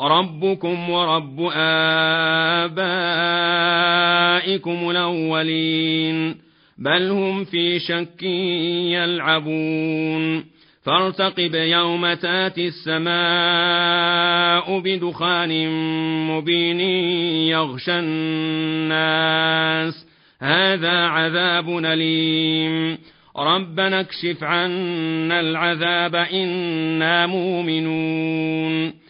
ربكم ورب آبائكم الأولين بل هم في شك يلعبون. فارتقب يوم تأتي السماء بدخان مبين يغشى الناس. هذا عذاب أليم. ربنا اكشف عنا العذاب إنا مؤمنون.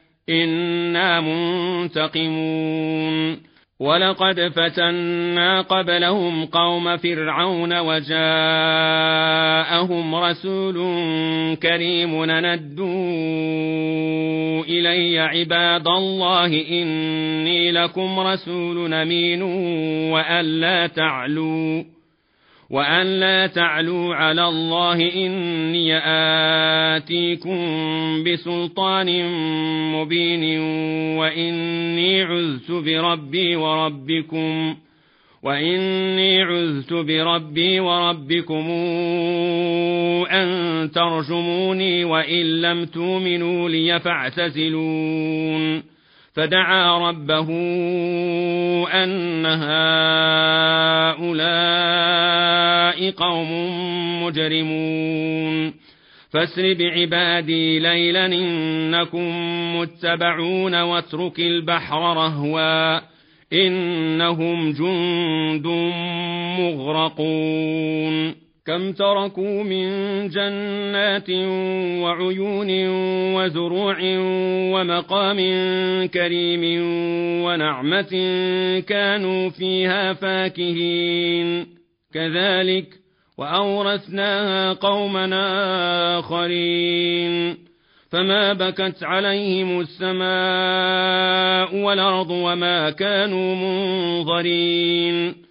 إنا منتقمون ولقد فتنا قبلهم قوم فرعون وجاءهم رسول كريم ندوا إلي عباد الله إني لكم رسول أمين وأن لا تعلوا وأن لا تعلوا على الله إني آتيكم بسلطان مبين وإني عذت بربي وربكم وإني عذت بربي وربكم أن ترجموني وإن لم تؤمنوا لي فاعتزلون فدعا ربه أن هؤلاء قوم مجرمون. فاسر بعبادي ليلا إنكم متبعون واترك البحر رهوا إنهم جند مغرقون. كم تركوا من جنات وعيون وزروع ومقام كريم ونعمة كانوا فيها فاكهين. كذلك وأورثناها قومنا آخرين. فما بكت عليهم السماء والأرض وما كانوا منظرين.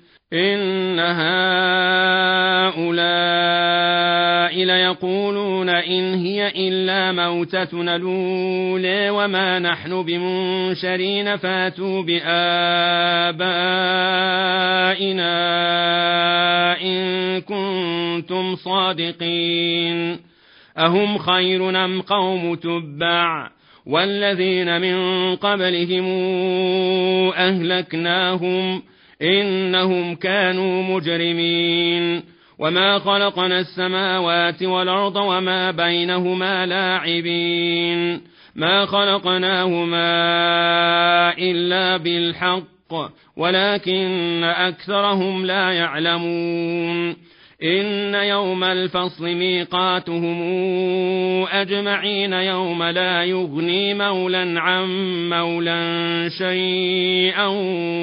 إن هؤلاء ليقولون إن هي إلا موتتنا الأولى وما نحن بمنشرين فاتوا بآبائنا إن كنتم صادقين أهم خير أم قوم تبع والذين من قبلهم أهلكناهم إنهم كانوا مجرمين. وما خلقنا السماوات والأرض وما بينهما لاعبين. ما خلقناهما إلا بالحق ولكن أكثرهم لا يعلمون. إن يوم الفصل ميقاتهم أجمعين يوم لا يغني مولا عن مولا شيئا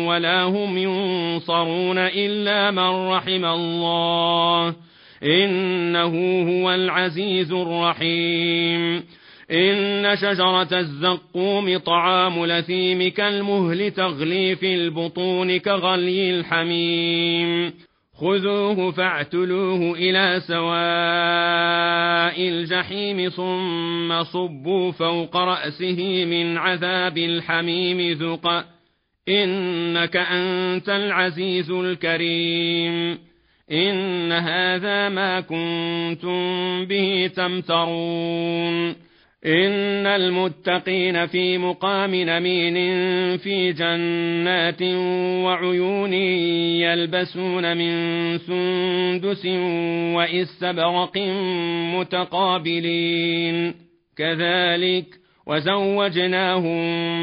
ولا هم ينصرون إلا من رحم الله إنه هو العزيز الرحيم إن شجرة الزقوم طعام لثيم كالمهل تغلي في البطون كغلي الحميم خذوه فاعتلوه إلى سواء الجحيم ثم صبوا فوق رأسه من عذاب الحميم ذق. إنك أنت العزيز الكريم. إن هذا ما كنتم به تمترون. إن المتقين في مقام نمين في جنات وعيون يلبسون من سندس وإستبرق متقابلين. كذلك وزوجناهم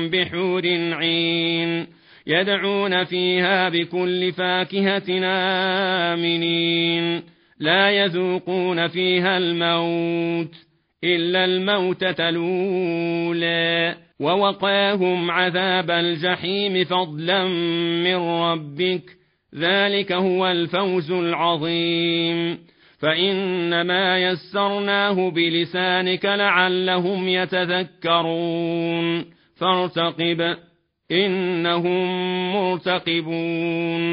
بحور عين يدعون فيها بكل فاكهة آمنين. لا يذوقون فيها الموت. إلا الموتة الأولى ووقاهم عذاب الجحيم فضلا من ربك ذلك هو الفوز العظيم. فإنما يسرناه بلسانك لعلهم يتذكرون. فارتقب إنهم مرتقبون.